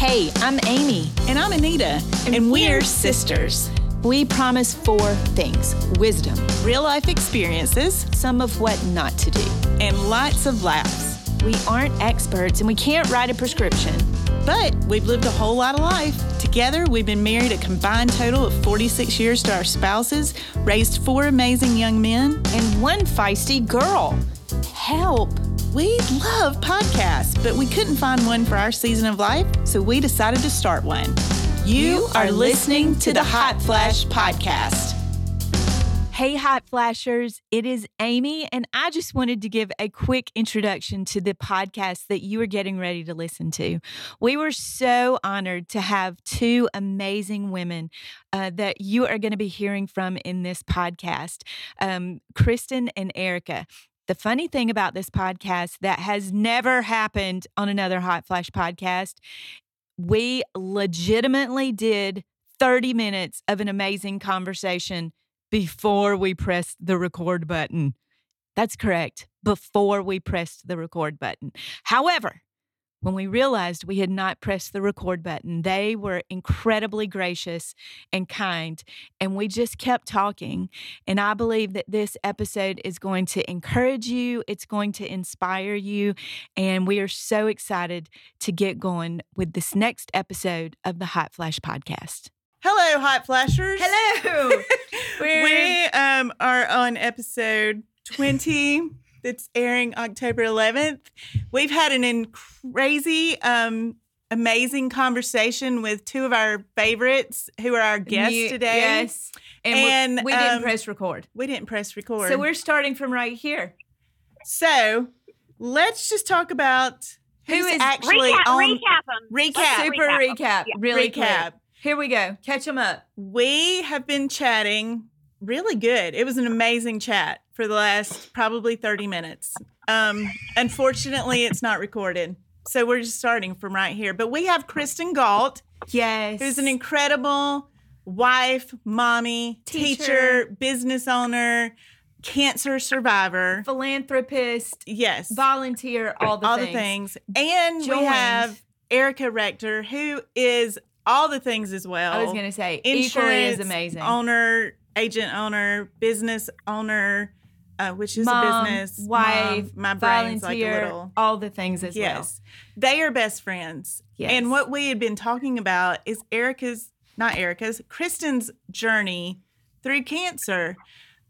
Hey, I'm Amy. And I'm Anita. And, and we're, we're sisters. We promise four things wisdom, real life experiences, some of what not to do, and lots of laughs. We aren't experts and we can't write a prescription. But we've lived a whole lot of life. Together, we've been married a combined total of 46 years to our spouses, raised four amazing young men, and one feisty girl. Help! We love podcasts, but we couldn't find one for our season of life, so we decided to start one. You, are listening to the Hot Flash Podcast. Hey, Hot Flashers, it is Amy, and I just wanted to give a quick introduction to the podcast that you are getting ready to listen to. We were so honored to have two amazing women uh, that you are going to be hearing from in this podcast um, Kristen and Erica. The funny thing about this podcast that has never happened on another Hot Flash podcast, we legitimately did 30 minutes of an amazing conversation before we pressed the record button. That's correct, before we pressed the record button. However, when we realized we had not pressed the record button, they were incredibly gracious and kind, and we just kept talking. And I believe that this episode is going to encourage you, it's going to inspire you, and we are so excited to get going with this next episode of the Hot Flash podcast. Hello, hot flashers. Hello. we um, are on episode 20 that's airing October 11th. We've had an crazy, um, amazing conversation with two of our favorites who are our guests you, today. Yes. And, and we didn't um, press record. We didn't press record. So we're starting from right here. So let's just talk about who is actually recap, on recap them. Recap. Super recap. recap. Yeah. Really recap. Quick. Here we go. Catch them up. We have been chatting really good. It was an amazing chat for the last probably 30 minutes. Um, unfortunately, it's not recorded. So we're just starting from right here. But we have Kristen Gault. Yes. Who's an incredible wife, mommy, teacher, teacher business owner, cancer survivor, philanthropist, yes, volunteer, all the all things. the things. And Joined. we have Erica Rector, who is all the things as well. I was going to say Insurance equally as amazing. Owner, agent owner, business owner, uh, which is Mom, a business, wife, Mom, my brain's volunteer, like a little. All the things as yes. well. They are best friends. Yes. And what we had been talking about is Erica's, not Erica's, Kristen's journey through cancer.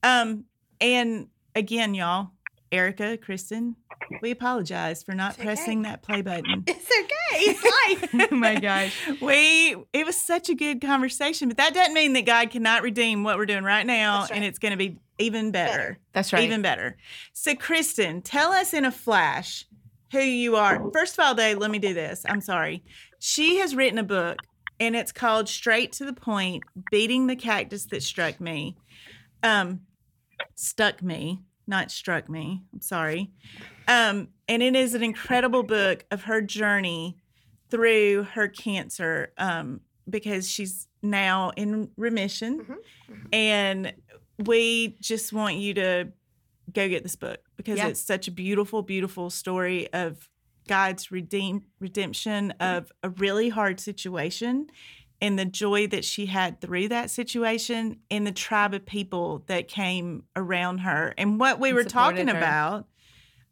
Um, and again, y'all, Erica, Kristen, we apologize for not it's pressing okay. that play button. It's okay. It's life. oh my gosh. We it was such a good conversation, but that doesn't mean that God cannot redeem what we're doing right now right. and it's going to be even better. better. That's right. Even better. So Kristen, tell us in a flash who you are. First of all, Dave, let me do this. I'm sorry. She has written a book and it's called Straight to the Point: Beating the Cactus That Struck Me. Um stuck me not struck me. I'm sorry. Um, and it is an incredible book of her journey through her cancer um, because she's now in remission. Mm-hmm. Mm-hmm. And we just want you to go get this book because Yeah. it's such a beautiful, beautiful story of God's redeem redemption of a really hard situation and the joy that she had through that situation and the tribe of people that came around her. And what we And were talking her. about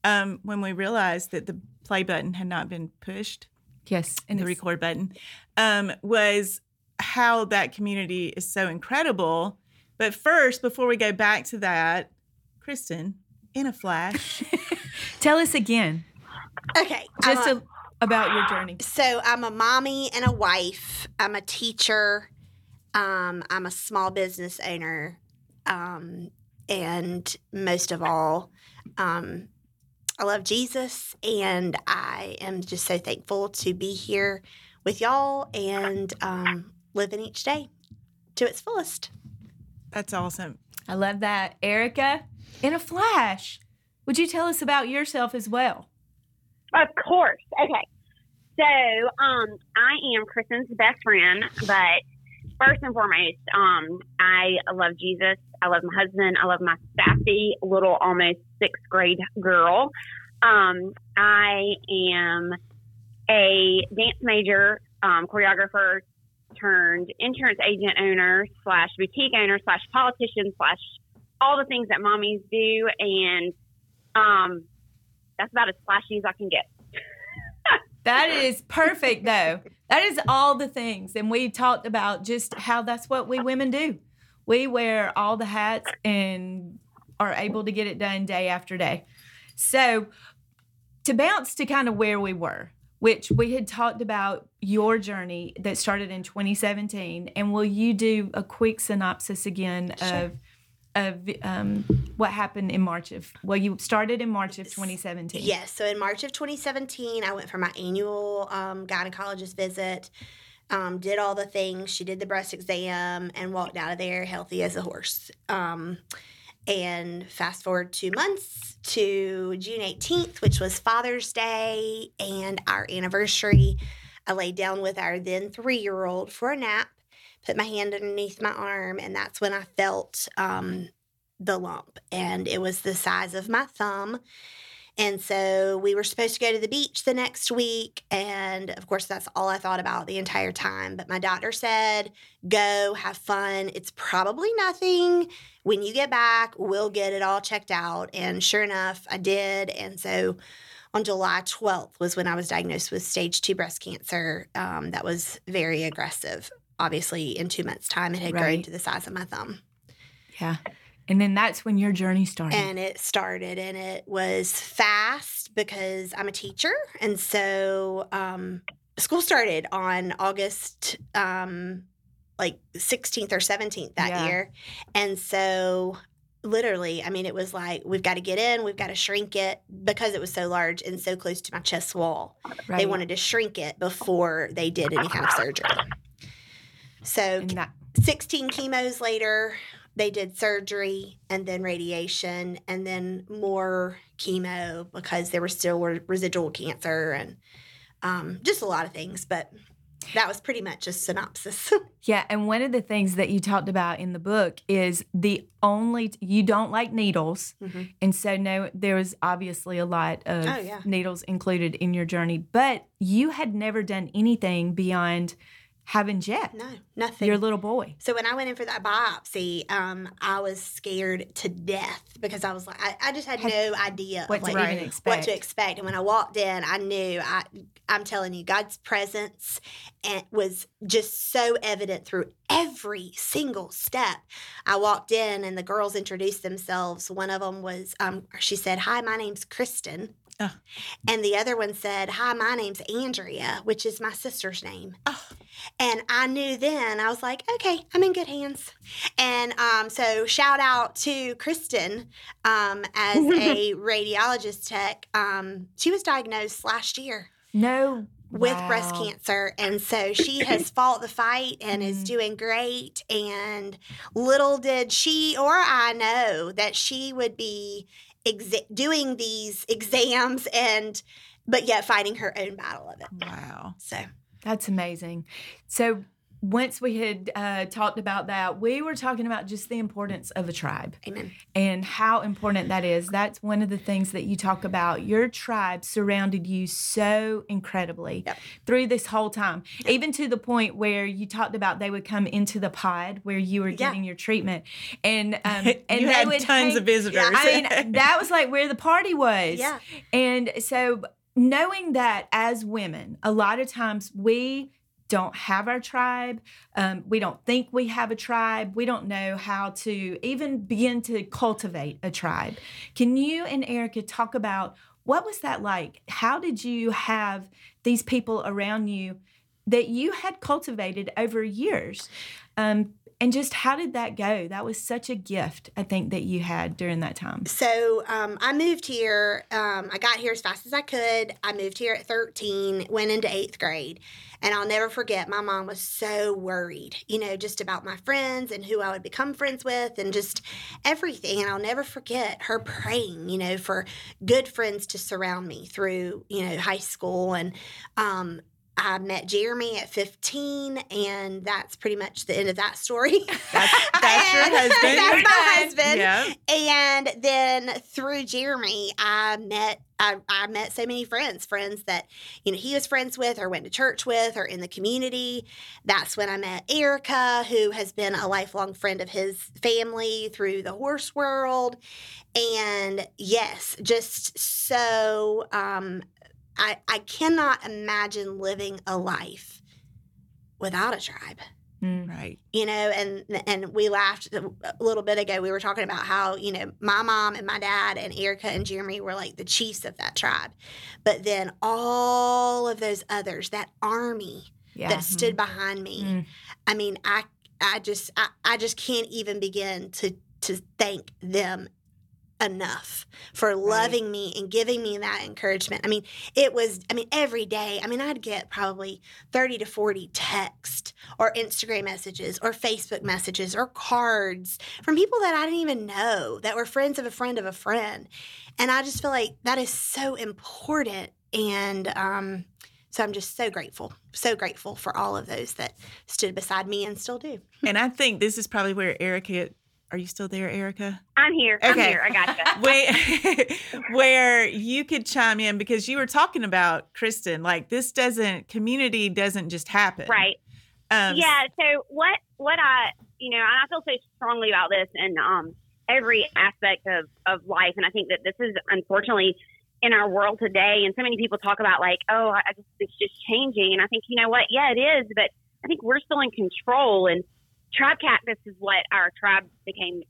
um, when we realized that the play button had not been pushed, Yes. And the record button, um, was how that community is so incredible. But first, before we go back to that, Kristen, in a flash, Tell us again, okay. Just a- a, about your journey. so I'm a mommy and a wife. I'm a teacher. Um, I'm a small business owner. Um, and most of all, um, I love Jesus, and I am just so thankful to be here with y'all and um, living each day to its fullest. that's awesome. I love that. Erica, in a flash, would you tell us about yourself as well? Of course. Okay. So, um, I am Kristen's best friend, but first and foremost, um, I love Jesus. I love my husband. I love my sassy little almost sixth grade girl. Um, I am a dance major um, choreographer turned insurance agent owner slash boutique owner slash politician slash all the things that mommies do, and um, that's about as flashy as I can get. That is perfect, though. That is all the things. And we talked about just how that's what we women do. We wear all the hats and are able to get it done day after day. So, to bounce to kind of where we were, which we had talked about your journey that started in 2017. And will you do a quick synopsis again of? Of um, what happened in March of well, you started in March of 2017. Yes. So in March of 2017, I went for my annual um, gynecologist visit. Um, did all the things. She did the breast exam and walked out of there healthy as a horse. Um, and fast forward two months to June 18th, which was Father's Day and our anniversary. I laid down with our then three year old for a nap, put my hand underneath my arm, and that's when I felt um, the lump. And it was the size of my thumb. And so we were supposed to go to the beach the next week. And of course, that's all I thought about the entire time. But my doctor said, go, have fun. It's probably nothing. When you get back, we'll get it all checked out. And sure enough, I did. And so on July 12th was when I was diagnosed with stage two breast cancer. Um, that was very aggressive. Obviously, in two months' time, it had grown to the size of my thumb. Yeah. And then that's when your journey started. and it started and it was fast because i'm a teacher. And so um, school started on august um, like 16th or 17th that Yeah. year. And so literally i mean it was like we've got to get in we've got to shrink it because it was so large and so close to my chest wall. They wanted to shrink it before they did any kind of surgery. So that, 16 chemos later, they did surgery and then radiation and then more chemo because there was still residual cancer and um, just a lot of things. But that was pretty much a synopsis. yeah. And one of the things that you talked about in the book is the only, you don't like needles. Mhm. And so, no, there was obviously a lot of Oh, yeah. needles included in your journey, but you had never done anything beyond having Jeff, no, nothing. your little boy. So when I went in for that biopsy, um, I was scared to death because I was like, I, I just had Had- no idea What of to like, even Right. expect. what to expect. And when I walked in, I knew I I'm telling you, God's presence and was just so evident through every single step. I walked in and the girls introduced themselves. One of them was um, she said, "Hi, my name's Kristen." Oh. And the other one said, Hi, my name's Andrea, which is my sister's name. Oh. And I knew then, I was like, okay, I'm in good hands. And um, so, shout out to Kristen um, as a radiologist tech. Um, she was diagnosed last year No. with breast cancer. And so she has fought the fight and is Mhm. doing great. And little did she or I know that she would be exa- doing these exams and, but yet fighting her own battle of it. Wow. So, That's amazing. So once we had uh, talked about that, we were talking about just the importance of a tribe amen. and how important that is. That's one of the things that you talk about. Your tribe surrounded you so incredibly Yep. through this whole time, even to the point where you talked about they would come into the pod where you were Yeah. getting your treatment, and um, and you they had would tons hang- of visitors. I mean, that was like where the party was. Yeah. And so knowing that as women, a lot of times we don't have our tribe. Um, we don't think we have a tribe. We don't know how to even begin to cultivate a tribe. Can you and Erica talk about what was that like? How did you have these people around you that you had cultivated over years? Um, and just how did that go? That was such a gift, I think, that you had during that time. So um, I moved here. Um, I got here as fast as I could. I moved here at 13, went into eighth grade. And I'll never forget, my mom was so worried, you know, just about my friends and who I would become friends with and just everything. And I'll never forget her praying, you know, for good friends to surround me through, you know, high school. And um, I met Jeremy at 15, and that's pretty much the end of that story. That's, that's your And husband. That's my husband. Yeah. And then through Jeremy, I met I, I met so many friends, friends that, you know, he was friends with or went to church with or in the community. That's when I met Erica, who has been a lifelong friend of his family through the horse world. And yes, just so um, I, I cannot imagine living a life without a tribe Mm. Right. you know and and we laughed a little bit ago we were talking about how you know my mom and my dad and erica and jeremy were like the chiefs of that tribe but then all of those others that army Yeah. that stood behind me Mm. i mean i i just I, I just can't even begin to to thank them enough for loving me and giving me that encouragement. I mean, it was, I mean, every day, I mean, I'd get probably 30 to 40 text or Instagram messages or Facebook messages or cards from people that I didn't even know that were friends of a friend of a friend. And I just feel like that is so important. And, um, so I'm just so grateful, so grateful for all of those that stood beside me and still do. And I think this is probably where Erica. Are you still there, Erica? I'm here. I'm Okay. here. I gotcha. Wait, where you could chime in because you were talking about Kristen. Like this doesn't community doesn't just happen, right. Um, yeah. So what what I you know, and I feel so strongly about this and um every aspect of of life, and I think that this is unfortunately in our world today, and so many people talk about like, oh, I just it's just changing, and I think you know what, yeah, it is, but I think we're still in control, and tribe cactus is what our tribe became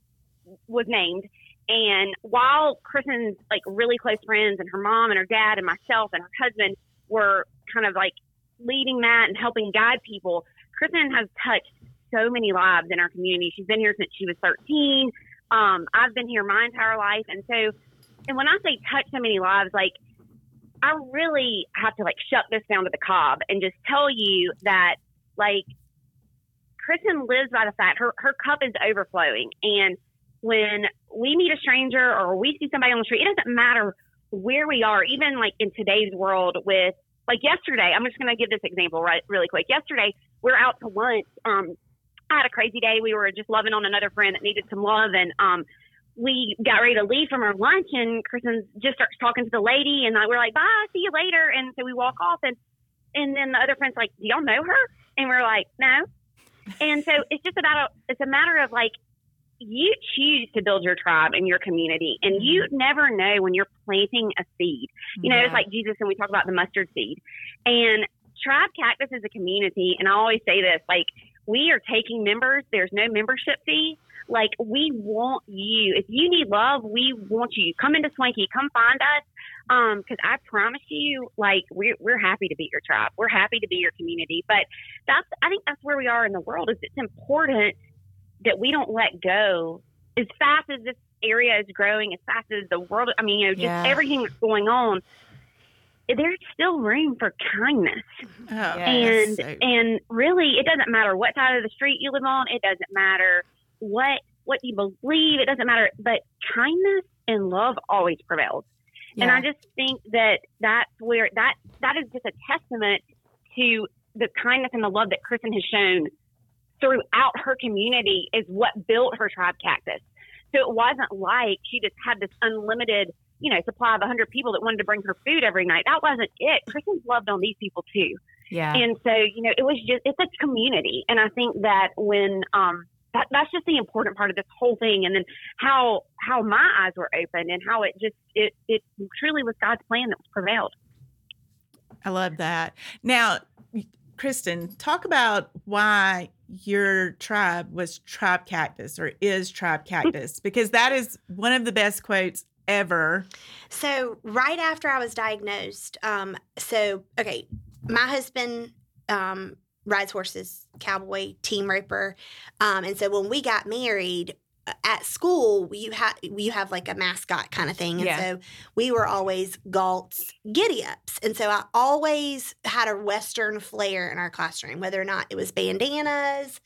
was named. And while Kristen's like really close friends and her mom and her dad and myself and her husband were kind of like leading that and helping guide people, Kristen has touched so many lives in our community. She's been here since she was 13. Um, I've been here my entire life. And so, and when I say touch so many lives, like I really have to like shut this down to the cob and just tell you that like Kristen lives by the fact her, her cup is overflowing. And when we meet a stranger or we see somebody on the street, it doesn't matter where we are, even like in today's world with like yesterday, I'm just going to give this example right really quick. Yesterday, we are out to lunch. Um, I had a crazy day. We were just loving on another friend that needed some love. And, um, we got ready to leave from our lunch and Kristen just starts talking to the lady and I, we're like, bye, see you later. And so we walk off and, and then the other friend's like, do y'all know her? And we're like, no. And so it's just about, a, it's a matter of like, you choose to build your tribe and your community and you mm-hmm. never know when you're planting a seed. You know, it's like Jesus and we talk about the mustard seed. And Tribe Cactus is a community, and I always say this like, we are taking members, there's no membership fee. Like, we want you. If you need love, we want you. Come into Swanky, come find us. Um, because I promise you, like, we're, we're happy to be your tribe. We're happy to be your community. But that's, I think that's where we are in the world is it's important that we don't let go as fast as this area is growing, as fast as the world, I mean, you know, just Yeah. everything that's going on, there's still room for kindness. Oh, And so- and really it doesn't matter what side of the street you live on, it doesn't matter what what you believe, it doesn't matter, but kindness and love always prevails. And I just think that that's where that that is just a testament to the kindness and the love that Kristen has shown throughout her community is what built her tribe cactus. So it wasn't like she just had this unlimited, you know, supply of 100 people that wanted to bring her food every night. That wasn't it. Kristen's loved on these people too. yeah. And so, you know, it was just, it's a community. And I think that when, um, that, that's just the important part of this whole thing. And then how, how my eyes were opened and how it just, it, it truly was God's plan that prevailed. I love that. Now, Kristen, talk about why your tribe was Tribe Cactus or is Tribe Cactus, because that is one of the best quotes ever. So right after I was diagnosed, um, so okay, my husband um, rides horses, cowboy, team roper, um, and so when we got married uh, at school, you have you have like a mascot kind of thing, and Yeah. so we were always Gault's giddy ups, and so I always had a Western flair in our classroom, whether or not it was bandanas.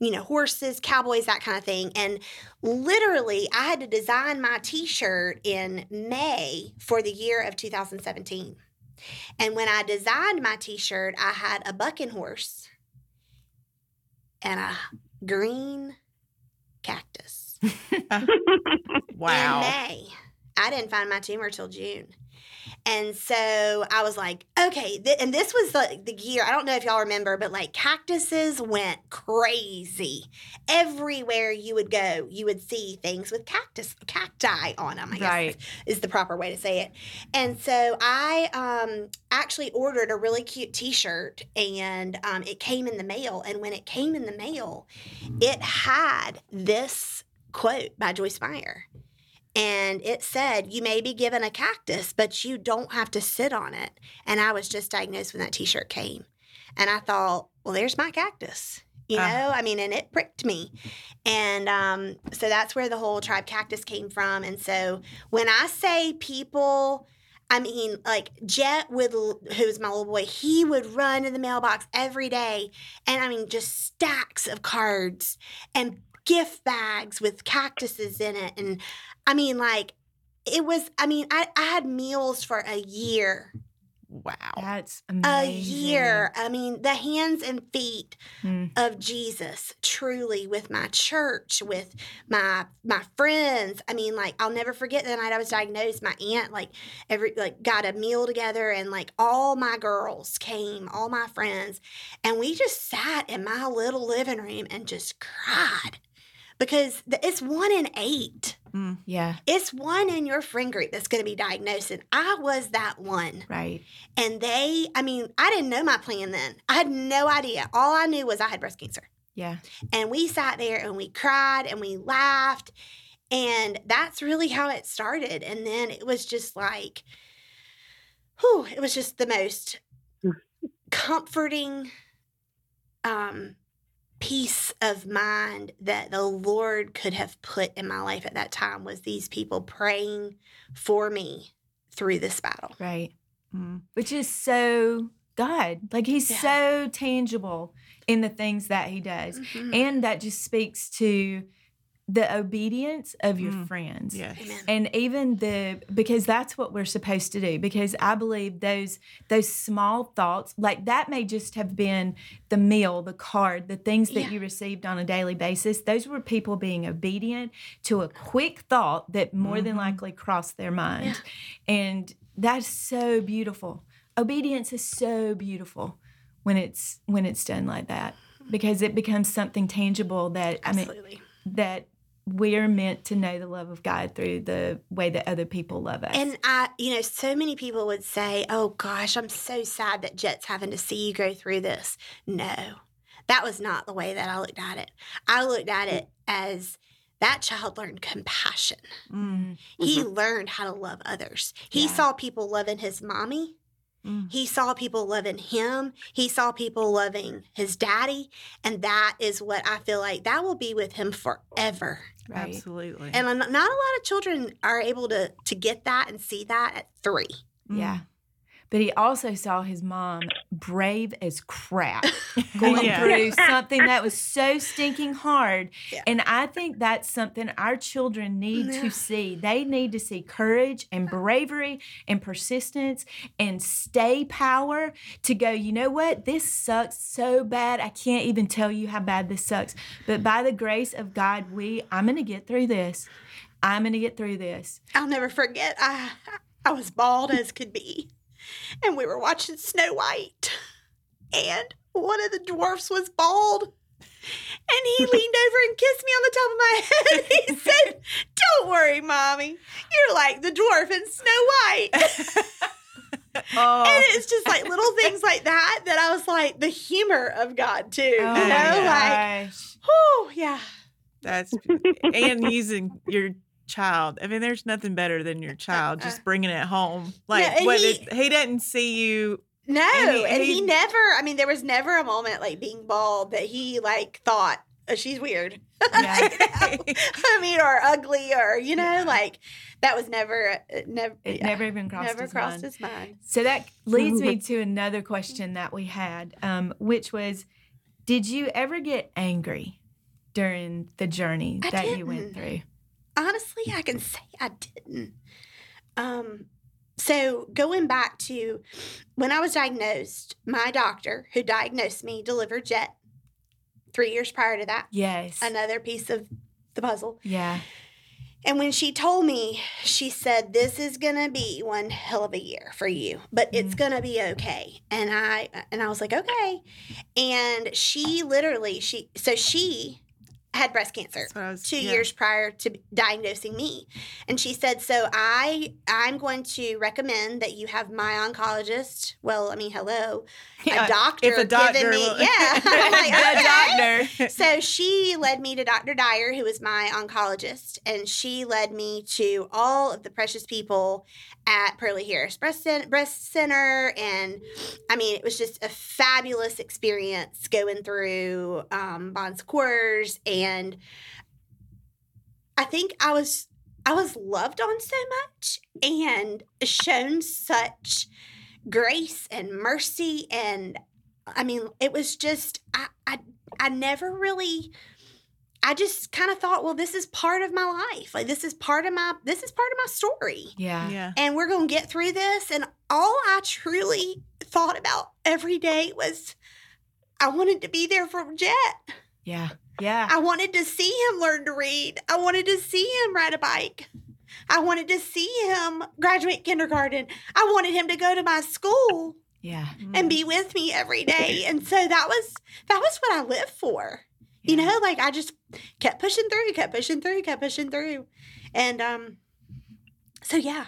You know, horses, cowboys, that kind of thing. And literally, I had to design my t shirt in May for the year of 2017. And when I designed my t shirt, I had a bucking horse and a green cactus Wow. in May. I didn't find my tumor till June. And so I was like, okay. Th- and this was the, the year, I don't know if y'all remember, but like cactuses went crazy. Everywhere you would go, you would see things with cactus, cacti on them, I guess Right. is the proper way to say it. And so I um, actually ordered a really cute t shirt and um, it came in the mail. And when it came in the mail, it had this quote by Joyce Meyer. And it said, You may be given a cactus, but you don't have to sit on it. And I was just diagnosed when that t shirt came. And I thought, Well, there's my cactus. You know, Ah. I mean, and it pricked me. And um, so that's where the whole tribe cactus came from. And so when I say people, I mean, like Jet would, who's my little boy, he would run to the mailbox every day. And I mean, just stacks of cards and gift bags with cactuses in it. And I mean, like, it was, I mean, I, I had meals for a year. Wow. That's A year. I mean, the hands and feet Mm. of Jesus truly with my church, with my my friends. I mean, like I'll never forget the night I was diagnosed. My aunt like every like got a meal together and like all my girls came, all my friends, and we just sat in my little living room and just cried because the, it's one in eight. Mm. Yeah, It's one in your friend group that's going to be diagnosed, and I was that one. right. And they, I mean, I didn't know my plan then. I had no idea. All I knew was I had breast cancer. Yeah. And we sat there and we cried and we laughed. And that's really how it started. And then it was just like, whew, it was just the most comforting um, peace of mind that the Lord could have put in my life at that time was these people praying for me through this battle. Right. Mm. Which is so God. Like he's Yeah. so tangible in the things that he does. Mhm. And that just speaks to the obedience of your Mm. friends. Amen. Yes. And even the because that's what we're supposed to do because I believe those those small thoughts like that may just have been the meal, the card, the things that Yeah. you received on a daily basis. Those were people being obedient to a quick thought that more than Mhm. likely crossed their mind. And that's so beautiful. Obedience is so beautiful when it's when it's done like that because it becomes something tangible that I mean that we're meant to know the love of God through the way that other people love us. And I, you know, so many people would say, "Oh gosh, I'm so sad that Jet's having to see you go through this." No, that was not the way that I looked at it. I looked at it as that child learned compassion. Mm. He learned how to love others. He Yeah. saw people loving his mommy. Mm. He saw people loving him. He saw people loving his daddy. And that is what I feel like that will be with him forever. Right. Absolutely. And not not a lot of children are able to to get that and see that at three. Mm. Yeah. But he also saw his mom brave as crap going Yeah. through something that was so stinking hard. Yeah. And I think that's something our children need Yeah. to see. They need to see courage and bravery and persistence and stay power to go, you know what? This sucks so bad. I can't even tell you how bad this sucks. But by the grace of God, we I'm going to get through this. I'm going to get through this. I'll never forget. I I was bald as could be, and we were watching Snow White, and one of the dwarfs was bald, and he leaned over and kissed me on the top of my head. He said, "Don't worry, mommy, you're like the dwarf in Snow White." oh, And it's just like little things like that that I was like the humor of God too. you oh know, Oh like, whew, yeah. that's and using your child. I mean, there's nothing better than your child just bringing it home. Like and what he- it- he doesn't see you. No, And and he- he, he- never. I mean, there was never a moment like being bald that he like thought oh, she's weird. Yeah. I mean, or ugly, or you know, Yeah. like that was never, uh, never, It yeah, never even crossed never his crossed mind. his mind. So that leads me to another question that we had, um, which was, did you ever get angry during the journey I that you went through? Honestly, I can say I didn't. Um, so going back to when I was diagnosed, my doctor who diagnosed me delivered Jet. Three years prior to that, Yes. another piece of the puzzle. Yeah. And when she told me, she said, "This is gonna be one hell of a year for you, but it's gonna be okay." And I and I was like, "Okay." And she literally, she so she had breast cancer was- two yeah. years prior to diagnosing me and she said so i i'm going to recommend that you have my oncologist well i mean hello Yeah, a doctor If a doctor, me will- yeah like, okay. doctor. so she led me to Dr. Dyer, who was my oncologist, and she led me to all of the precious people at Pearlie Harris Breast, Cen- Breast Center. And I mean, it was just a fabulous experience going through um, Bon Secours. And I think I was. I was loved on so much and shown such grace and mercy and I mean it was just I I I never really I just kind of thought, well, this is part of my life. Like this is part of my this is part of my story. Yeah. Yeah. And we're going to get through this and all I truly thought about every day was I wanted to be there for Jet. Yeah. Yeah. I wanted to see him learn to read. I wanted to see him ride a bike. I wanted to see him graduate kindergarten. I wanted him to go to my school Yeah. and mm. be with me every day. And so that was that was what I lived for. You know, like I just kept pushing through, kept pushing through, kept pushing through. And um so yeah,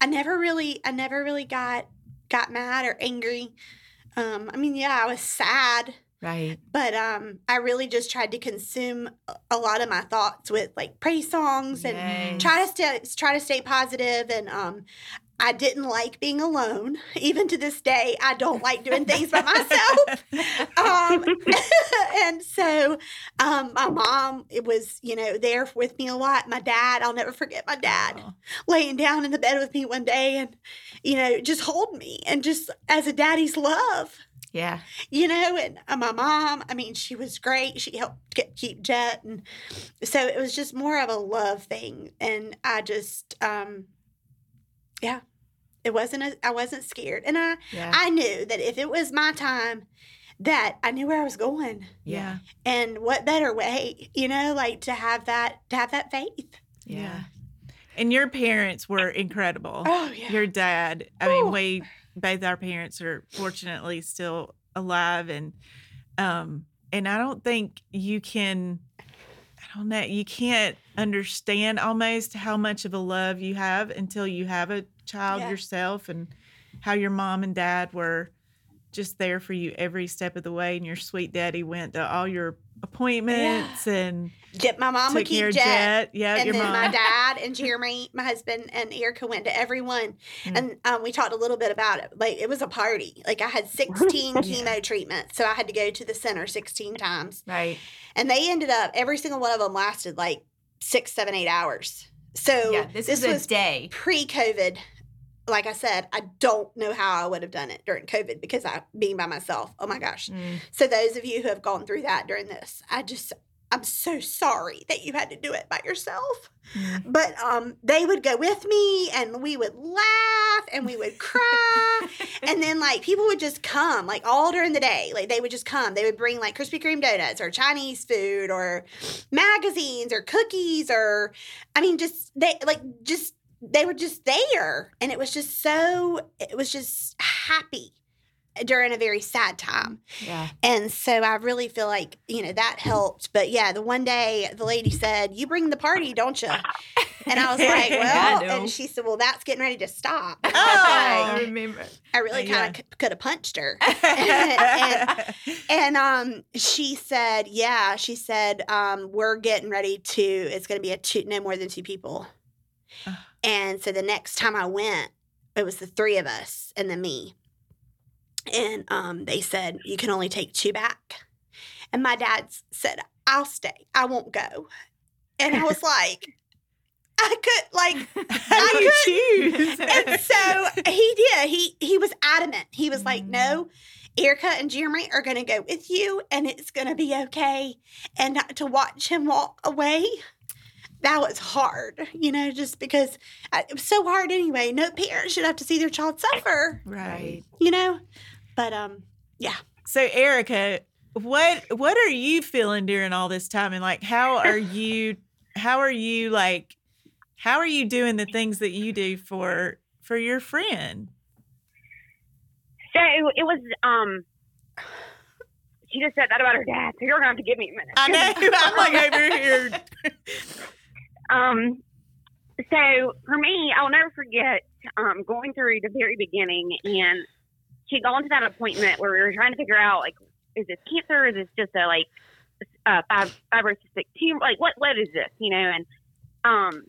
I never really I never really got got mad or angry. Um I mean, yeah, I was sad, Right. but um I really just tried to consume a- lot of my thoughts with like praise songs and Yes. try to stay try to stay positive and um I didn't like being alone. Even to this day, I don't like doing things by myself. Um, and so um, my mom it was, you know, there with me a lot. My dad, I'll never forget my dad Oh. laying down in the bed with me one day and, you know, just hold me and just as a daddy's love Yeah. you know, and uh, my mom, I mean, she was great. She helped get, keep Jet. And so it was just more of a love thing. And I just, um, yeah, it wasn't, a, I wasn't scared. And I, Yeah. I knew that if it was my time, that I knew where I was going. Yeah. And what better way, you know, like to have that, to have that faith. Yeah. And your parents were incredible. Oh, yeah. Your dad, I Ooh. mean, we both our parents are fortunately still alive and um and I don't think you can I don't know, you can't understand almost how much of a love you have until you have a child Yeah. yourself and how your mom and dad were just there for you every step of the way and your sweet daddy went to all your appointments and Jet, my mom would keep Jet. Jet. Yeah, and your then mom. my dad and Jeremy, my husband, and Erica went to everyone. Mm. And um, we talked a little bit about it. Like it was a party. Like I had 16 chemo treatments, so I had to go to the center 16 times. Right. And they ended up every single one of them lasted like six, seven, eight hours. So Yeah. This, is was a day. pre-COVID. Like I said, I don't know how I would have done it during COVID because I being by myself. Oh my gosh. Mm. So those of you who have gone through that during this, I just I'm so sorry that you had to do it by yourself. Mm. But um they would go with me and we would laugh and we would cry. and then like people would just come like all during the day. Like they would just come. They would bring like Krispy Kreme donuts or Chinese food or magazines or cookies or I mean just they like just they were just there and it was just so it was just happy during a very sad time. Yeah. And so I really feel like, you know, that helped. But yeah, the one day the lady said, You bring the party, don't you? And I was like, Well, know. and she said, Well, that's getting ready to stop. And Oh. I I, remember. I really kind of could have punched her. and, and um, she said, Yeah, she said, um, We're getting ready to, it's going to be a two, no more than two people. And so the next time I went, it was the three of us and then me. And um, they said, You can only take two back. And my dad said, I'll stay. I won't go. And I was like, I could, like, How do you choose? and so he did. He he was adamant. He was like, "No, Erica and Jeremy are going to go with you, and it's going to be okay." And not to watch him walk away, that was hard, you know, just because I, it was so hard anyway. No parent should have to see their child suffer, right. you know. But um, yeah. So Erica, what what are you feeling during all this time and like how are you how are you like how are you doing the things that you do for for your friend? So it was um she just said that about her dad, so you're gonna have to give me a minute. I know. I'm like over here. Um, so for me, I'll never forget um, going through the very beginning, and she'd gone to that appointment where we were trying to figure out like, is this cancer? Is this just a like uh, fib- fibrocystic tumor? Like, what what is this? You know, and um,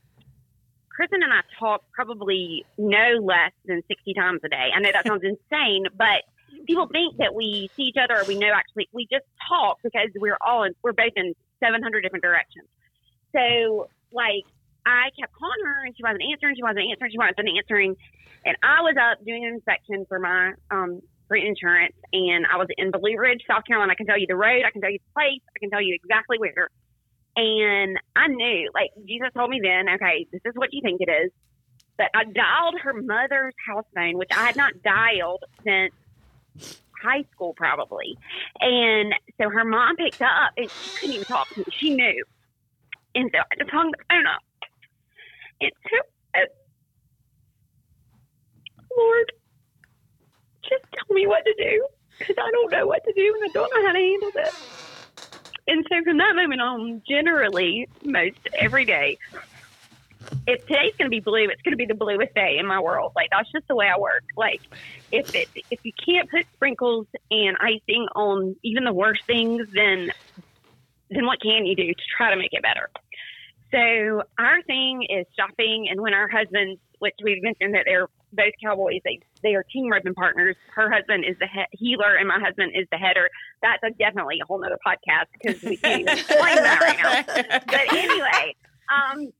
Kristen and I talk probably no less than sixty times a day. I know that sounds insane, but people think that we see each other or we know actually we just talk because we're all in, we're both in 700 different directions. So like I kept calling her and she wasn't answering, she wasn't answering, she wasn't answering. And I was up doing an inspection for my um for insurance and I was in Blue Ridge, South Carolina. I can tell you the road, I can tell you the place, I can tell you exactly where. And I knew, like Jesus told me then, okay, this is what you think it is. But I dialed her mother's house phone, which I had not dialed since high school probably. And so her mom picked up and she couldn't even talk to me. She knew. And so I just hung the phone up. And so, uh, Lord, just tell me what to do because I don't know what to do and I don't know how to handle this. And so from that moment on, generally, most every day, if today's going to be blue, it's going to be the bluest day in my world. Like that's just the way I work. Like if it if you can't put sprinkles and icing on even the worst things, then then what can you do to try to make it better? So our thing is shopping, and when our husbands, which we've mentioned that they're both cowboys, they they are team roping partners. Her husband is the he- heeler, and my husband is the header. That's a, definitely a whole nother podcast because we can't explain that right now. But anyway, um,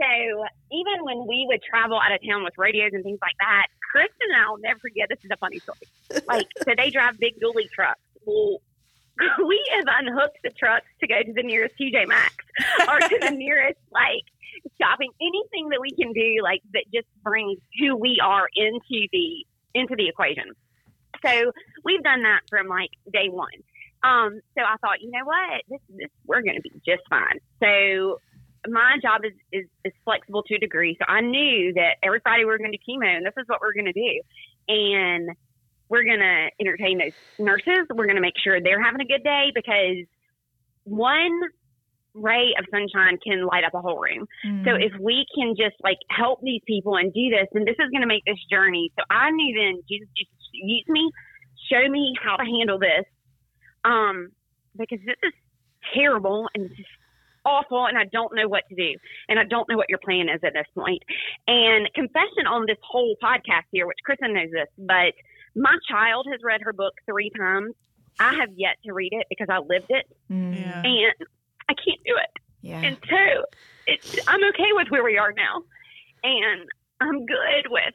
so even when we would travel out of town with radios and things like that, Kristen and I will never forget. This is a funny story. Like, so they drive big dually trucks. Well, we have unhooked the trucks to go to the nearest TJ Maxx or to the nearest like shopping, anything that we can do, like that just brings who we are into the into the equation. So we've done that from like day one. Um, so I thought, you know what, this, this we're going to be just fine. So my job is, is, is flexible to a degree. So I knew that every Friday we were going to do chemo and this is what we're going to do. And we're going to entertain those nurses. We're going to make sure they're having a good day because one ray of sunshine can light up a whole room. Mm. So if we can just like help these people and do this, then this is going to make this journey. So I knew then Jesus just use me, show me how to handle this. Um, because this is terrible and this is awful and I don't know what to do. And I don't know what your plan is at this point. And confession on this whole podcast here, which Kristen knows this, but my child has read her book three times. I have yet to read it because I lived it Mm. Yeah. and I can't do it. Yeah. And so it's I'm okay with where we are now. And I'm good with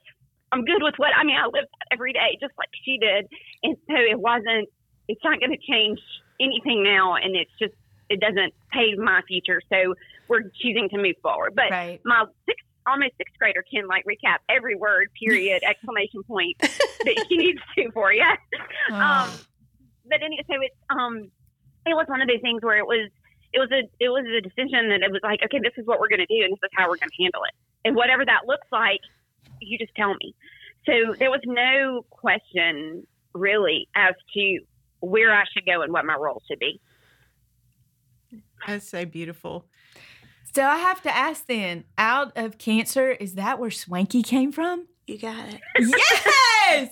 I'm good with what I mean, I live that every day just like she did. And so it wasn't it's not gonna change anything now and it's just it doesn't pave my future. So we're choosing to move forward. But Right. my sixth almost sixth grader can like recap every word, period, exclamation point that she needs to for you. Um, but anyway, so it's um, it was one of those things where it was it was a it was a decision that it was like, okay, this is what we're going to do, and this is how we're going to handle it, and whatever that looks like, you just tell me. So there was no question really as to where I should go and what my role should be. That's so beautiful. So I have to ask then, out of cancer, is that where Swanky came from? You got it. Yes!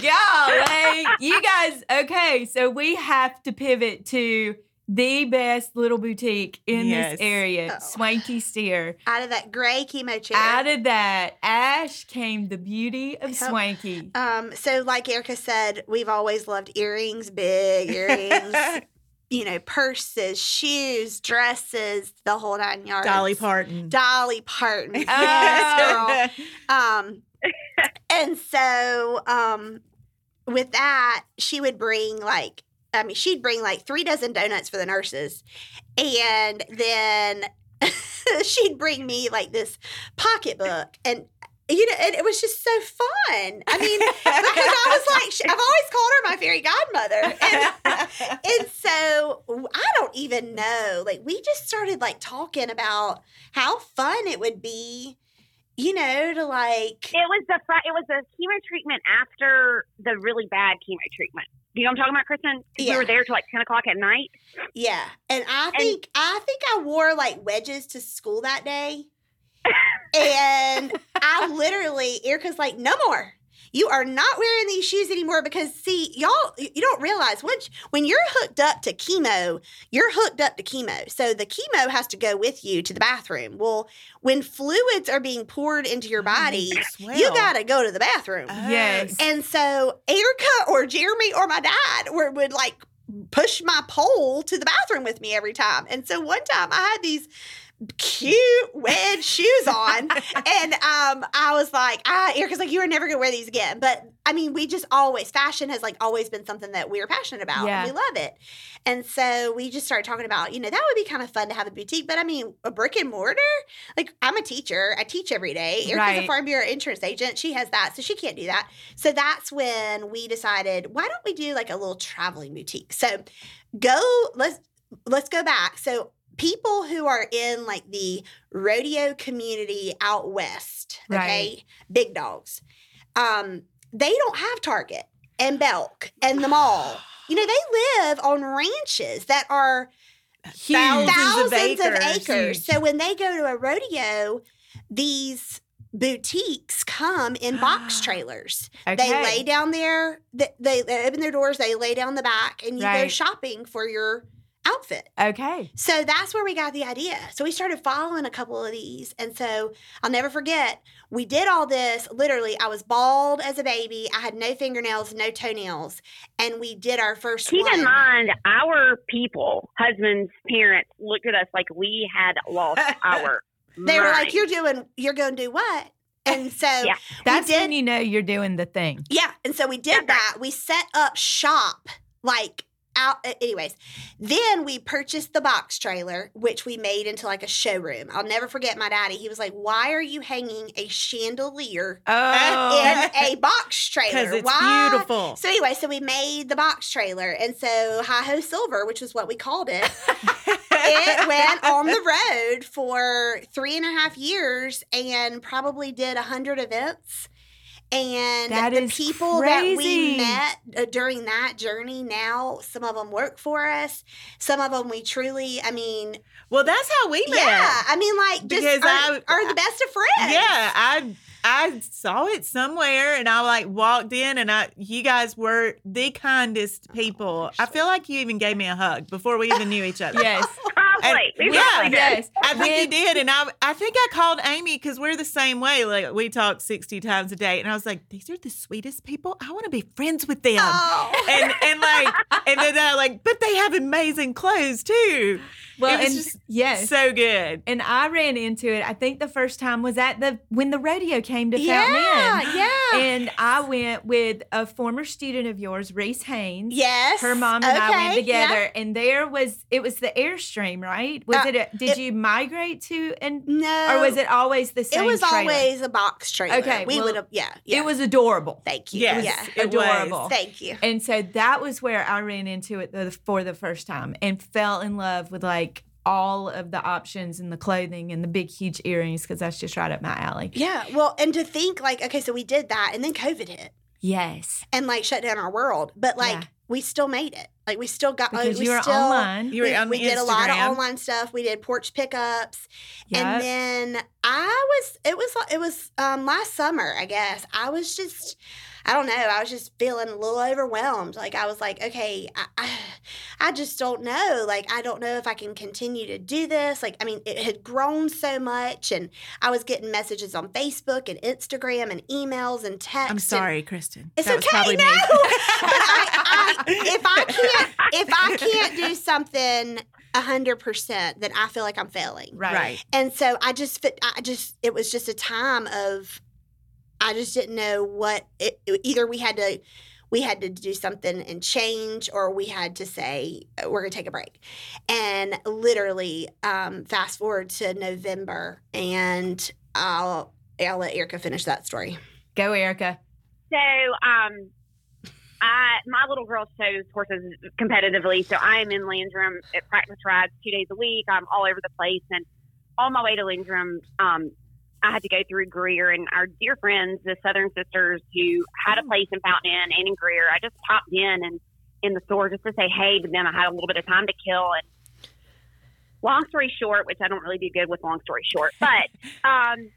Golly. You guys, okay, so we have to pivot to the best little boutique in Yes. this area, Oh. Swanky Steer. Out of that gray chemo chair. Out of that, Ash came the beauty of Yep. Swanky. Um, so like Erica said, we've always loved earrings, big earrings, you know, purses, shoes, dresses, the whole nine yards. Dolly Parton. Dolly Parton. Oh. Um, and so um, with that, she would bring like, I mean, she'd bring like three dozen donuts for the nurses, and then she'd bring me like this pocketbook, and you know, and it was just so fun. I mean, because I was like, I've always called her my fairy godmother. And, and so I don't even know. Like, we just started like talking about how fun it would be, you know, to like, It was the it was the chemo treatment after the really bad chemo treatment. You know what I'm talking about, Kristen? Yeah. We were there till like ten o'clock at night. yeah. And I think, I think I wore like wedges to school that day. And I literally, Erica's like, no more. You are not wearing these shoes anymore because see, y'all, you don't realize once when you're hooked up to chemo, you're hooked up to chemo. So the chemo has to go with you to the bathroom. Well, when fluids are being poured into your oh, body, you got to go to the bathroom. Yes. And so Erica or Jeremy or my dad were, would like push my pole to the bathroom with me every time. And so one time I had these cute wedge shoes on. And um I was like ah Erica's like you are never gonna wear these again. But I mean we just always fashion has like always been something that we are passionate about Yeah. and we love it. And so we just started talking about you know that would be kind of fun to have a boutique but I mean a brick and mortar? Like I'm a teacher. I teach every day. Erica's a farm bureau insurance agent. She has that so she can't do that. So that's when we decided why don't we do like a little traveling boutique? So go let's let's go back. So people who are in like the rodeo community out west okay Right. big dogs um they don't have target and belk and the mall you know they live on ranches that are Huge. Thousands of thousands of acres. acres. Huge. So when they go to a rodeo, these boutiques come in box trailers. They lay down there, they, they, they open their doors, they lay down the back, and you go shopping for your outfit. Okay. So that's where we got the idea. So we started following a couple of these. And so I'll never forget, we did all this. Literally, I was bald as a baby. I had no fingernails, no toenails. And we did our first Keep one. in mind, our people, husbands, parents, looked at us like we had lost our. They were like. You're doing, you're going to do what? And so Yeah. That's did- when you know you're doing the thing. Yeah, and so we did That's right. that. We set up shop like out. Anyways, then we purchased the box trailer, which we made into like a showroom. I'll never forget my daddy. He was like, "Why are you hanging a chandelier Oh. in a box trailer? It's Why?" beautiful. So anyway, so we made the box trailer, and so Hi Ho Silver, which is what we called it, it went on the road for three and a half years and probably did a hundred events. And That the people that we met uh, during that journey now, some of them work for us. Some of them we truly, I mean, Well, that's how we met. yeah, I mean, like just Because are, I- are the best of friends. Yeah, I I saw it somewhere and I like walked in and I you guys were the kindest people. I feel like you even gave me a hug before we even knew each other. Yes. Probably. Yeah, probably. Yes. I think you did, and I I think I called Amy because we're the same way. Like we talk sixty times a day, and I was like, "These are the sweetest people. I want to be friends with them." Oh. And and like, and then they're like, "But they have amazing clothes too." Well, it was and just yes. so good. and I ran into it. I think the first time was at the when the rodeo came to yeah, Fountain Inn. yeah. And I went with a former student of yours, Reese Haynes. yes. Her mom and I went Okay, yeah. together, and there was it was the Airstream, right? Was Uh, it? A, did it- you migrate to and No. or was it always the same? It was trailer? always a box trailer. Okay, We well, would have, yeah, yeah. It was adorable. Thank you. Yes, Yeah. it was. adorable. Thank you. And so that was where I ran into it the, for the first time and fell in love with like all of the options and the clothing and the big, huge earrings because that's just right up my alley. Yeah. Well, and to think like, okay, so we did that and then COVID hit Yes. and like shut down our world, but like Yeah. we still made it. Like we still got Because we you were still, online. You were we, on we did a lot of online stuff. We did porch pickups, Yep. and then I was it was it was um, last summer, I guess. I was just I don't know. I was just feeling a little overwhelmed. Like I was like, okay, I, I, I just don't know. Like I don't know if I can continue to do this. Like I mean, it had grown so much, and I was getting messages on Facebook and Instagram and emails and texts. I'm and- sorry, Kristen. It's that okay, probably no. me. but I, I, if I can't, if I can't do something a hundred percent, then I feel like I'm failing. Right. right. And so I just, I just, it was just a time of, I just didn't know what. It, either we had to, we had to do something and change, or we had to say "Uh, we're gonna take a break. And literally, um, fast forward to November, and I'll I'll let Erica finish that story. Go, Erica. So, um, I my little girl shows horses competitively, so I am in Landrum at practice rides two days a week. I'm all over the place, and on my way to Landrum, um, I had to go through Greer and our dear friends, the Southern Sisters, who had a place in Fountain Inn and in Greer. I just popped in and in the store just to say hey, but then I had a little bit of time to kill. And long story short, which I don't really do good with long story short, but um,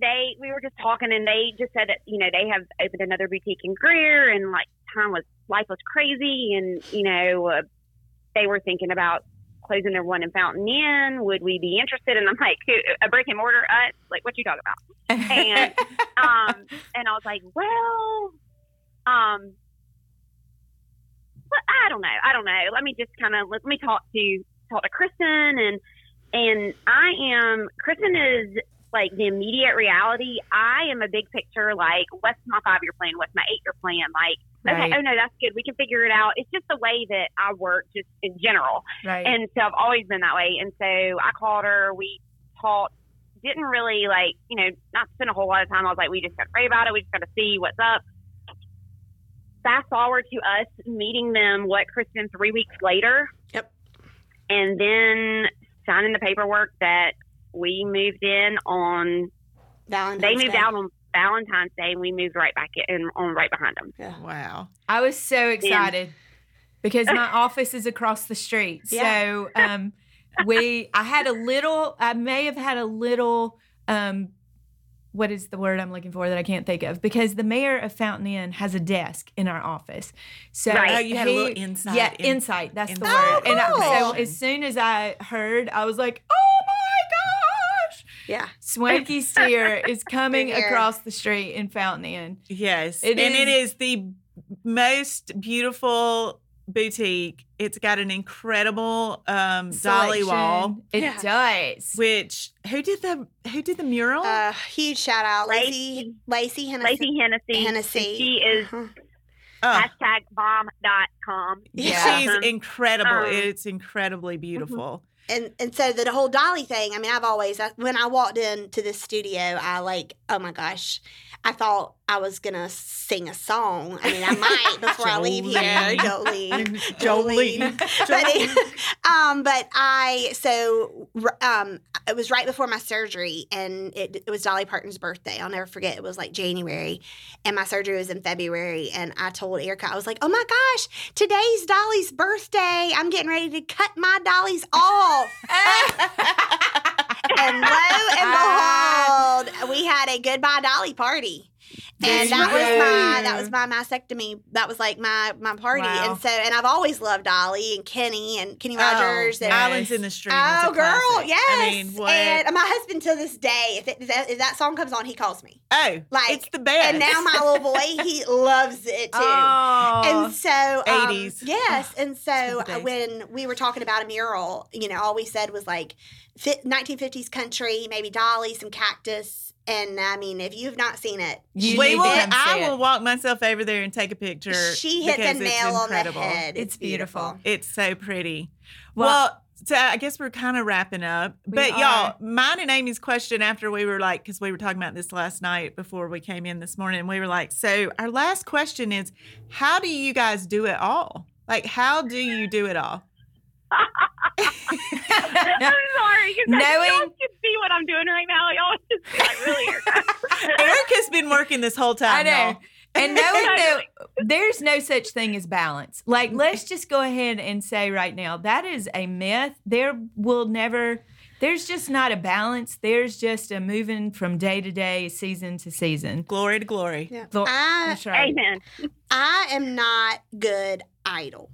they we were just talking and they just said that you know they have opened another boutique in Greer and like time was life was crazy and you know uh, they were thinking about closing their one in Fountain Inn. Would we be interested? And I'm like, a brick and mortar? Uh, like, what you talking about? And um, and I was like, well, um, but I don't know. I don't know. Let me just kind of let me talk to talk to Kristen and and I am Kristen is like the immediate reality. I am a big picture. Like, what's my five year plan? What's my eight year plan? Like, Right. okay, oh no, that's good. We can figure it out. It's just the way that I work, just in general. Right. And so I've always been that way. And so I called her. We talked. Didn't really like, you know, not spend a whole lot of time. I was like, we just got to pray about it. We just got to see what's up. Fast forward to us meeting them, what, Kristen, three weeks later? Yep. And then signing the paperwork that we moved in on, Valentine's they moved Day. out on Valentine's Day and we moved right back in on right behind them. Yeah. Wow. I was so excited because my office is across the street. Yeah. So um, we, I had a little, I may have had a little, um, what is the word I'm looking for that I can't think of? Because the mayor of Fountain Inn has a desk in our office. So Right. Oh, you had a little insight Yeah, in- insight. That's the insight word. And I, so as soon as I heard, I was like, oh my gosh. Yeah. Swanky Steer is coming across the street in Fountain Inn. Yes. It and it is- is the most beautiful boutique. It's got an incredible um dolly wall. Selection. It Yeah. does. Which who did the who did the mural? Uh, huge shout out, Lacey. Lacey. Lacey Hennessy. Lacey Hennessy. Hennessy. She is Uh-huh. Oh, hashtag bomb.com. Yeah. she's incredible. um, it's incredibly beautiful. And and so the whole dolly thing i mean i've always I- when i walked into this studio i like oh my gosh i thought i was gonna sing a song i mean i might before i leave here jolene Jolene. but, um, but I so um, it was right before my surgery, and it, it was Dolly Parton's birthday. I'll never forget. It was like January, and my surgery was in February. And I told Erica, I was like, "Oh my gosh, today's Dolly's birthday. I'm getting ready to cut my dollies off." and lo and behold, we had a goodbye Dolly party. And that was my that was my mastectomy. That was like my my party. Wow. And so and I've always loved Dolly and Kenny and Kenny Oh, Rogers and Islands in the Stream. Oh girl, yes. I mean, what? And my husband to this day, if, it, if, that, if that song comes on, he calls me. oh, like, it's the best. And now my little boy, he loves it too. Oh, And so, um, 80s. yes. And so, uh, when we were talking about a mural, you know, all we said was like fi- 1950s country, maybe Dolly, some cactus. And I mean, if you've not seen it, You we will. to I it. will walk myself over there and take a picture. she hit the it's nail on the incredible. head. It's beautiful. It's so pretty. Well- Well, so I guess we're kind of wrapping up. We But are. y'all, mine and Amy's question after we were like, because we were talking about this last night before we came in this morning, and we were like, so our last question is, how do you guys do it all? Like, how do you do it all? I'm sorry. 'cause Knowing- y'all can see what I'm doing right now. Y'all just be like, really? Erica? Erica's been working this whole time. I know. y'all. And knowing that there's no such thing as balance. Like, let's just go ahead and say right now that is a myth. There will never, there's just not a balance. There's just a moving from day to day, season to season. Glory to glory. Yeah. Th- I, That's right. Amen. I am not good idle.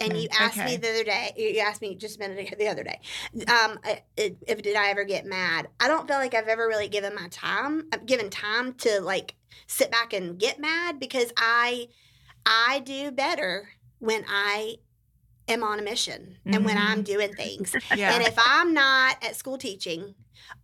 And you Mm, asked me the other day. You asked me just a minute ago, the other day. Um, if, did I ever get mad? I don't feel like I've ever really given my time. I've given time to like sit back and get mad because I, I do better when I am on a mission and when I'm doing things. Yeah. And if I'm not at school teaching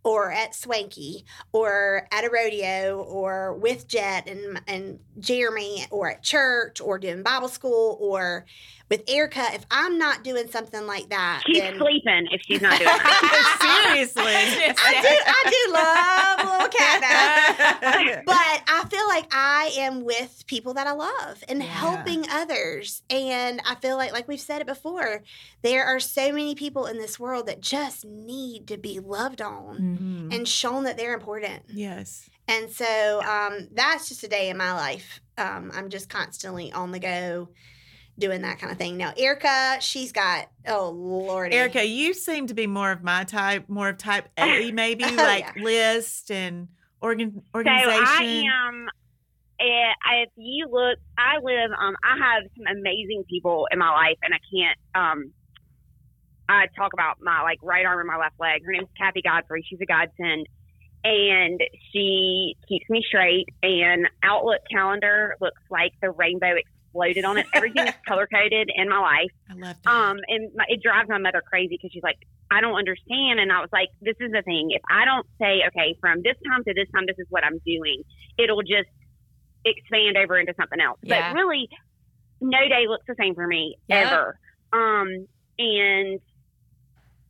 or at Swanky or at a rodeo or with Jet and and Jeremy or at church or doing Bible school or with Erica, if I'm not doing something like that, She's then sleeping if she's not doing that. Seriously. I do I do love little cat but I feel like I am with people that I love and Yeah. helping others. And I feel like, like we've said it before, there are so many people in this world that just need to be loved on Mhm. and shown that they're important. Yes. And so um, that's just a day in my life. Um, I'm just constantly on the go doing that kind of thing. Now, Erica, she's got, oh, Lord. Erica, you seem to be more of my type, more of type A, maybe Oh, like yeah. list and organ So organization. I am. eh, If you look, I live. Um, I have some amazing people in my life, and I can't. Um, I talk about my like right arm and my left leg. Her name's Kathy Godfrey. She's a godsend, and she keeps me straight. And Outlook calendar looks like the rainbow exploded on it. Everything is color coded in my life. I love that. Um, and my, it drives my mother crazy because she's like, I don't understand. And I was like, this is the thing. If I don't say, okay, from this time to this time, this is what I'm doing, it'll just expand over into something else. Yeah. But really, no day looks the same for me Yeah. ever. Um, and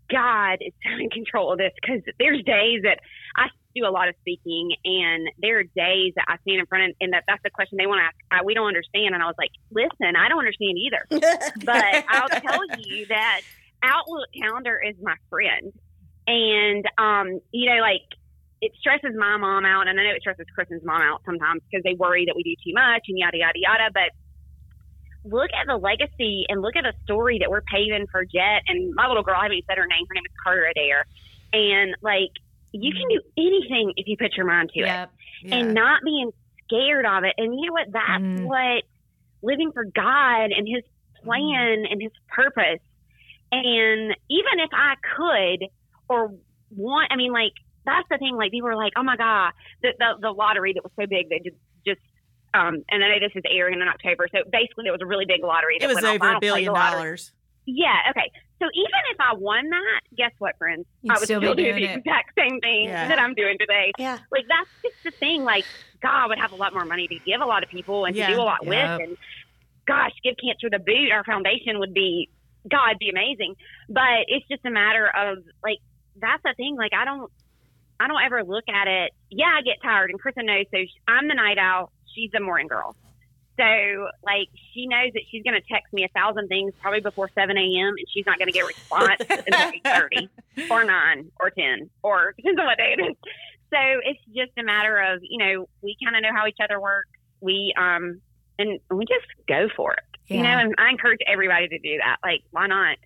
God is so in control of this because there's days that I do a lot of speaking, and there are days that I stand in front of, and that that's the question they want to ask. I, we don't understand, and I was like, listen, I don't understand either but I'll tell you that Outlook calendar is my friend. And um, you know, like it stresses my mom out, and I know it stresses Kristen's mom out sometimes because they worry that we do too much and yada yada yada. But look at the legacy and look at the story that we're paving for Jet and my little girl. I haven't even said her name. Her name is Carter Adair, and like you can do anything if you put your mind to it Yeah. and not being scared of it. And you know what? That's Mm. what living for God and His plan and His purpose. And even if I could or want, I mean, like that's the thing. Like people are like, "Oh my God, the the, the lottery that was so big that just just." Um, and I know this is airing in October, so basically there was a really big lottery. That it was went off. Over a billion dollars. Yeah. Okay. So even if I won that, guess what, friends? You'd I would still still, be do doing the it. exact same thing Yeah. that I'm doing today yeah. like that's just the thing. Like God would have a lot more money to give a lot of people and Yeah. to do a lot Yep. with. And gosh, give cancer the boot. Our foundation would be God be amazing. But it's just a matter of like that's the thing. Like I don't, I don't ever look at it. Yeah, I get tired, and Kristen knows. So sh- I'm the night owl. She's a morning girl. So like she knows that she's going to text me a thousand things probably before 7 a.m. and she's not going to get a response until 8:30 or nine or ten or depends on what day it is. So it's just a matter of you know we kind of know how each other work. We um and we just go for it. You know, and I encourage everybody to do that. Like, why not?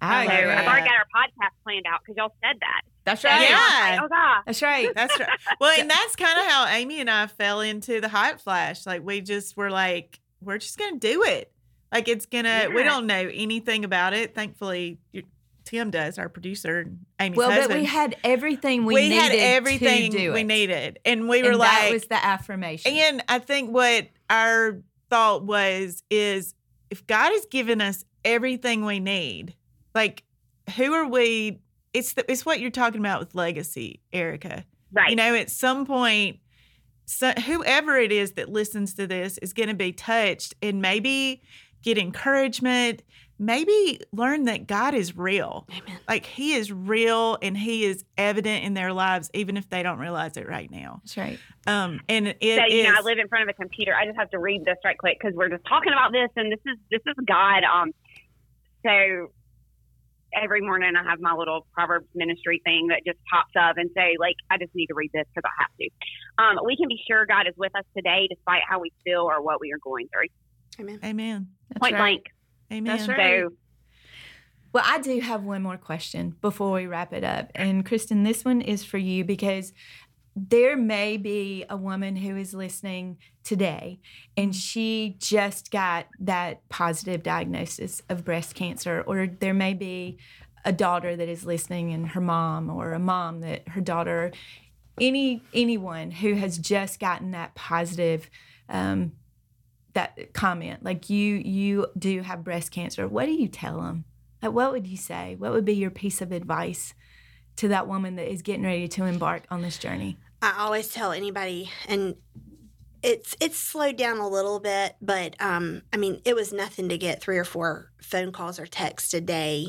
I So agree. I've already got our podcast planned out because y'all said that. That's right. Yeah. I'm like, oh God. That's right. That's right. Well, and that's kind of how Amy and I fell into the hot flash. Like we just were like, we're just gonna do it. Like it's gonna. We don't know anything about it. Thankfully, you- Tim does, our producer, Amy. Amy's Well, but we had everything we, we needed had everything to do we it. needed, and we were and like, that was the affirmation. And I think what our thought was is if God has given us everything we need, like who are we? It's the, it's what you're talking about with legacy, Erica. Right. You know, at some point, so, whoever it is that listens to this is going to be touched and maybe get encouragement, maybe learn that God is real. Amen. Like He is real and He is evident in their lives, even if they don't realize it right now. That's right. Um, and it so you know, I live in front of a computer. I just have to read this right quick because we're just talking about this, and this is this is God. Um, so every morning I have my little Proverbs ministry thing that just pops up and say, like, I just need to read this because I have to. Um, we can be sure God is with us today, despite how we feel or what we are going through. Amen. Amen. That's Point right. blank. Amen. That's right. So Well, I do have one more question before we wrap it up. And Kristen, this one is for you because there may be a woman who is listening today and she just got that positive diagnosis of breast cancer, or there may be a daughter that is listening and her mom, or a mom that her daughter, any anyone who has just gotten that positive um, that comment, like you you do have breast cancer. What do you tell them? Like, what would you say? What would be your piece of advice to that woman that is getting ready to embark on this journey? I always tell anybody, and it's it's slowed down a little bit, but um, I mean, it was nothing to get three or four phone calls or texts a day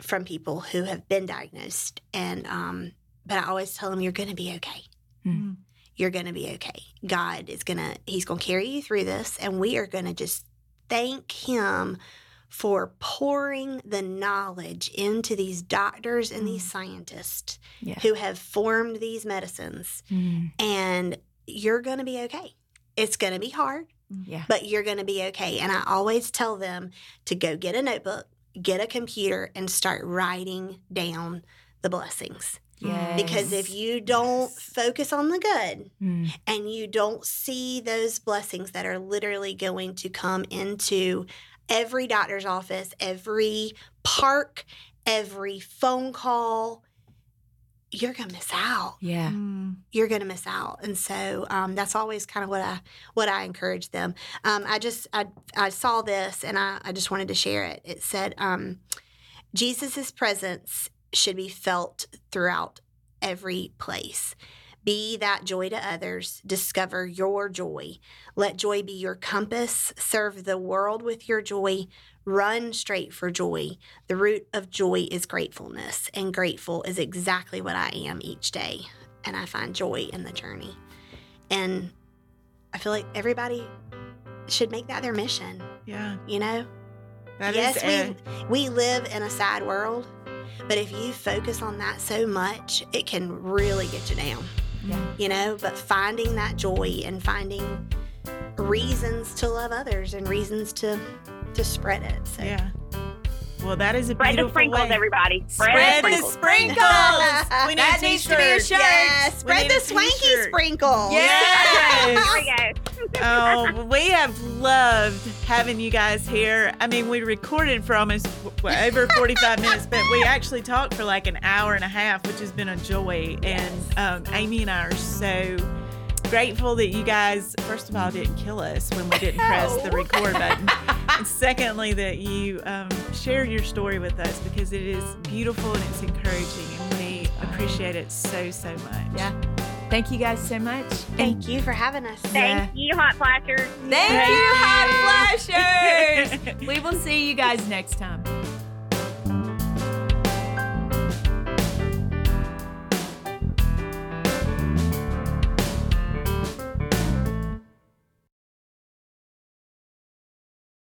from people who have been diagnosed, and um, but I always tell them you're going to be okay. Mm. You're going to be okay. God is gonna He's gonna carry you through this, and we are going to just thank Him for pouring the knowledge into these doctors and these scientists Yeah. who have formed these medicines Mm. and you're going to be okay. It's going to be hard, Yeah. but you're going to be okay. And I always tell them to go get a notebook, get a computer, and start writing down the blessings. Yes. Because if you don't Yes. focus on the good Mm. and you don't see those blessings that are literally going to come into every doctor's office, every park, every phone call, you're going to miss out. Yeah. Mm. you're going to miss out. And so um, that's always kind of what i what i encourage them. Um, i just I, I saw this and I, I just wanted to share it. It said um, jesus' presence should be felt throughout every place be that joy to others discover your joy let joy be your compass serve the world with your joy run straight for joy the root of joy is gratefulness and grateful is exactly what i am each day and I find joy in the journey. And I feel like everybody should make that their mission, Yeah. you know? That is yes, we we live in a sad world, but if you focus on that so much, it can really get you down. Yeah. You know, but finding that joy and finding reasons to love others and reasons to to spread it. So Yeah. Well, that is a Spread the beautiful sprinkles, way. everybody. Spread, Spread the the sprinkles. sprinkles. we need That a needs to be a t-shirt. Yes, spread the swanky t-shirt. sprinkle. Yes. There we go. oh, we have loved having you guys here. I mean, we recorded for almost w- over 45 minutes, but we actually talked for like an hour and a half, which has been a joy. And um, Amy and I are so grateful that you guys, first of all, didn't kill us when we didn't press the record button. and secondly, that you um, shared your story with us because it is beautiful and it's encouraging. And we appreciate it so, so much. Yeah. Thank you guys so much. Thank you for having us. Thank you, Hot Flashers. Thank Thank you, you. Hot Flashers. we will see you guys next time.